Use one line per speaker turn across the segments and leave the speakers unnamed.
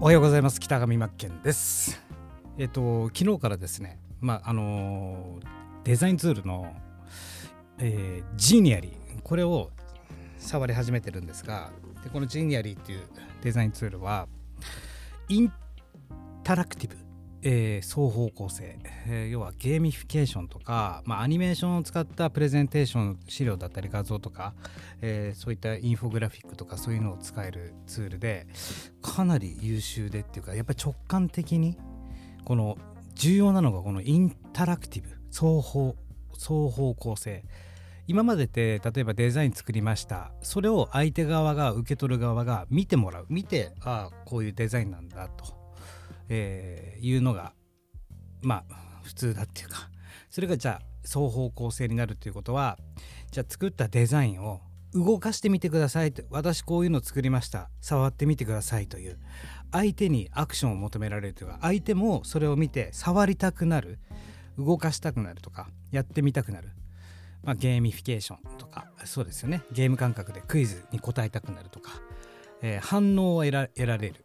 おはようございます。北上真剣です。えっと昨日からですねまああのデザインツールの、えー、 Genially これを触り始めてるんですがでこの Genially っていうデザインツールはインタラクティブえー、双方向性、えー、要はゲーミフィケーションとか、まあ、アニメーションを使ったプレゼンテーション資料だったり画像とか、えー、そういったインフォグラフィックとかそういうのを使えるツールでかなり優秀でっていうかやっぱり直感的にこの重要なのがこのインタラクティブ双方双方向性。今までって例えばデザイン作りました。それを相手側が受け取る側が見てもらう。見てああこういうデザインなんだと。えー、いうのがまあ普通だっていうか。それがじゃあ双方向性になるということはじゃあ作ったデザインを動かしてみてくださいと。私こういうの作りました。触ってみてくださいという。相手にアクションを求められるというか相手もそれを見て触りたくなる。動かしたくなるとかやってみたくなる、まあ、ゲーミフィケーションとか。そうですよね。ゲーム感覚でクイズに答えたくなるとか、えー、反応を得られる。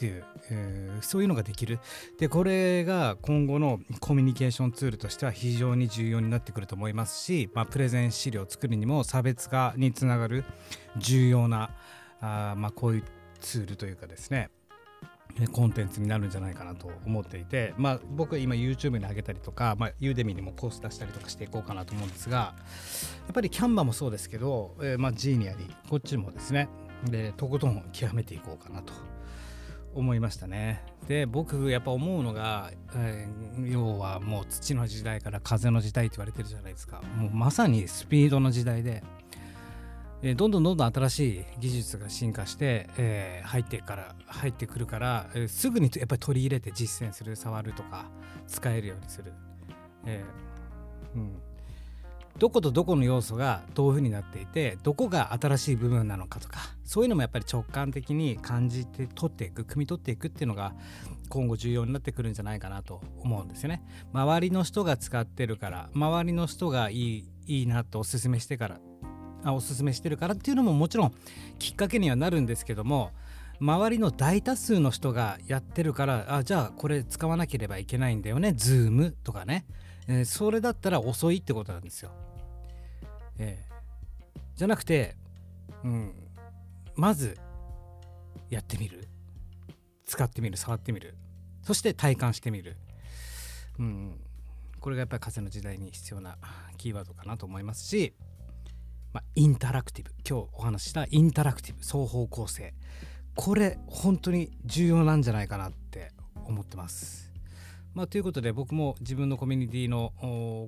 っていう、えー、そういうのができる。でこれが今後のコミュニケーションツールとしては非常に重要になってくると思いますし、まあ、プレゼン資料を作るにも差別化につながる重要なあ、まあ、こういうツールというかですね。コンテンツになるんじゃないかなと思っていて、まあ、僕は今 YouTube に上げたりとか、まあ、ユーデミにもコース出したりとかしていこうかなと思うんですがやっぱりキャンバもそうですけど、えー、まあ、ジーニアリこっちもですね。でとことん極めていこうかなと思いましたね。で僕やっぱ思うのが、えー、要はもう土の時代から風の時代って言われてるじゃないですかもうまさにスピードの時代で、えー、どんどんどんどん新しい技術が進化して、えー、入ってから入ってくるから、えすぐにやっぱり取り入れて実践する触るとか使えるようにする。えうんどことどこの要素がどういうふうになっていてどこが新しい部分なのかとかそういうのもやっぱり直感的に感じて取っていく汲み取っていくっていうのが今後重要になってくるんじゃないかなと思うんですよね。周りの人が使ってるから周りの人がいいいいなとおすすめしてからあおすすめしてるからっていうのももちろんきっかけにはなるんですけども周りの大多数の人がやってるからあじゃあこれ使わなければいけないんだよねズームとかね、えー、それだったら遅いってことなんですよ。えー、じゃなくて、うん、まずやってみる。使ってみる。触ってみる。そして体感してみる、うん、これがやっぱり風の時代に必要なキーワードかなと思いますし、まあ、インタラクティブ。今日お話ししたインタラクティブ。双方向性。これ本当に重要なんじゃないかなって思ってます。まあ、ということで僕も自分のコミュニティの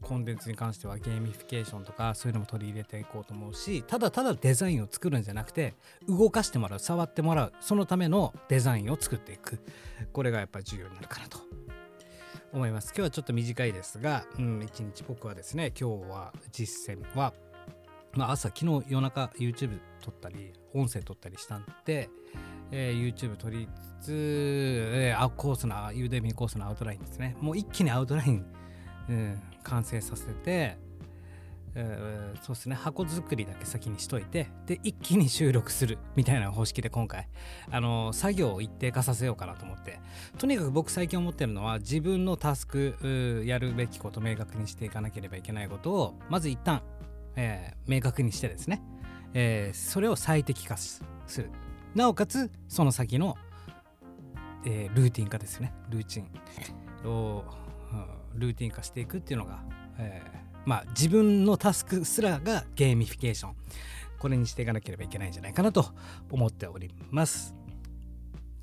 コンテンツに関してはゲーミフィケーションとかそういうのも取り入れていこうと思うしただただデザインを作るんじゃなくて動かしてもらう触ってもらうそのためのデザインを作っていく。これがやっぱり重要になるかなと。思います。今日はちょっと短いですが、うん、一日僕はですね今日は実践は、まあ、朝昨日夜中 YouTube 撮ったり音声撮ったりしたんでえー、YouTube 撮りつつ、えー、コースの、ユーデミーコースのアウトラインですね。もう一気にアウトライン、うん、完成させて、えー、そうですね、箱作りだけ先にしといて、で、一気に収録するみたいな方式で今回、あの作業を一定化させようかなと思って、とにかく僕最近思ってるのは、自分のタスク、やるべきこと明確にしていかなければいけないことを、まず一旦、えー、明確にしてですね、えー、それを最適化する。なおかつその先の、えー、ルーティン化ですね。ルーチン。を、うん、ルーティン化していくっていうのが、えー、まあ自分のタスクすらがゲーミフィケーション。これにしていかなければいけないんじゃないかなと思っております。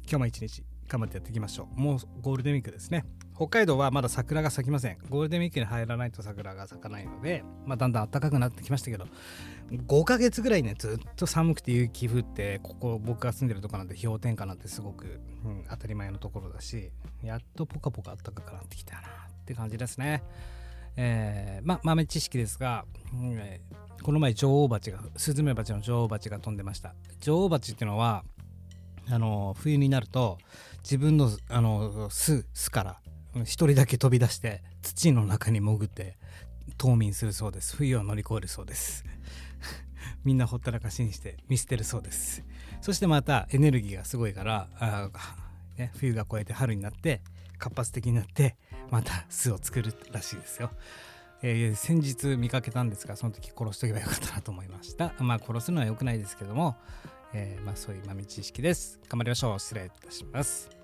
今日も一日頑張ってやっていきましょう。もうゴールデンウィークですね。北海道はまだ桜が咲きません。ゴールデンウィークに入らないと桜が咲かないので、まあ、だんだん暖かくなってきましたけど5ヶ月ぐらいねずっと寒くて雪降ってここ僕が住んでるとこなんて氷点下なんてすごく、うん、当たり前のところだしやっとポカポカ暖かくなってきたなって感じですね。えー、ま豆知識ですが、うんえー、この前女王蜂がスズメバチの女王蜂が飛んでました。女王蜂っていうのはあの冬になると自分のあの巣巣から一人だけ飛び出して土の中に潜って冬眠するそうです。冬を乗り越えるそうです。みんなほったらかしにして見捨てるそうです。そしてまたエネルギーがすごいからあね、冬が越えて春になって活発的になってまた巣を作るらしいですよ。えー、先日見かけたんですがその時殺しとけばよかったなと思いました。まあ殺すのは良くないですけども、えー、まあそういう豆知識です。頑張りましょう。失礼いたします。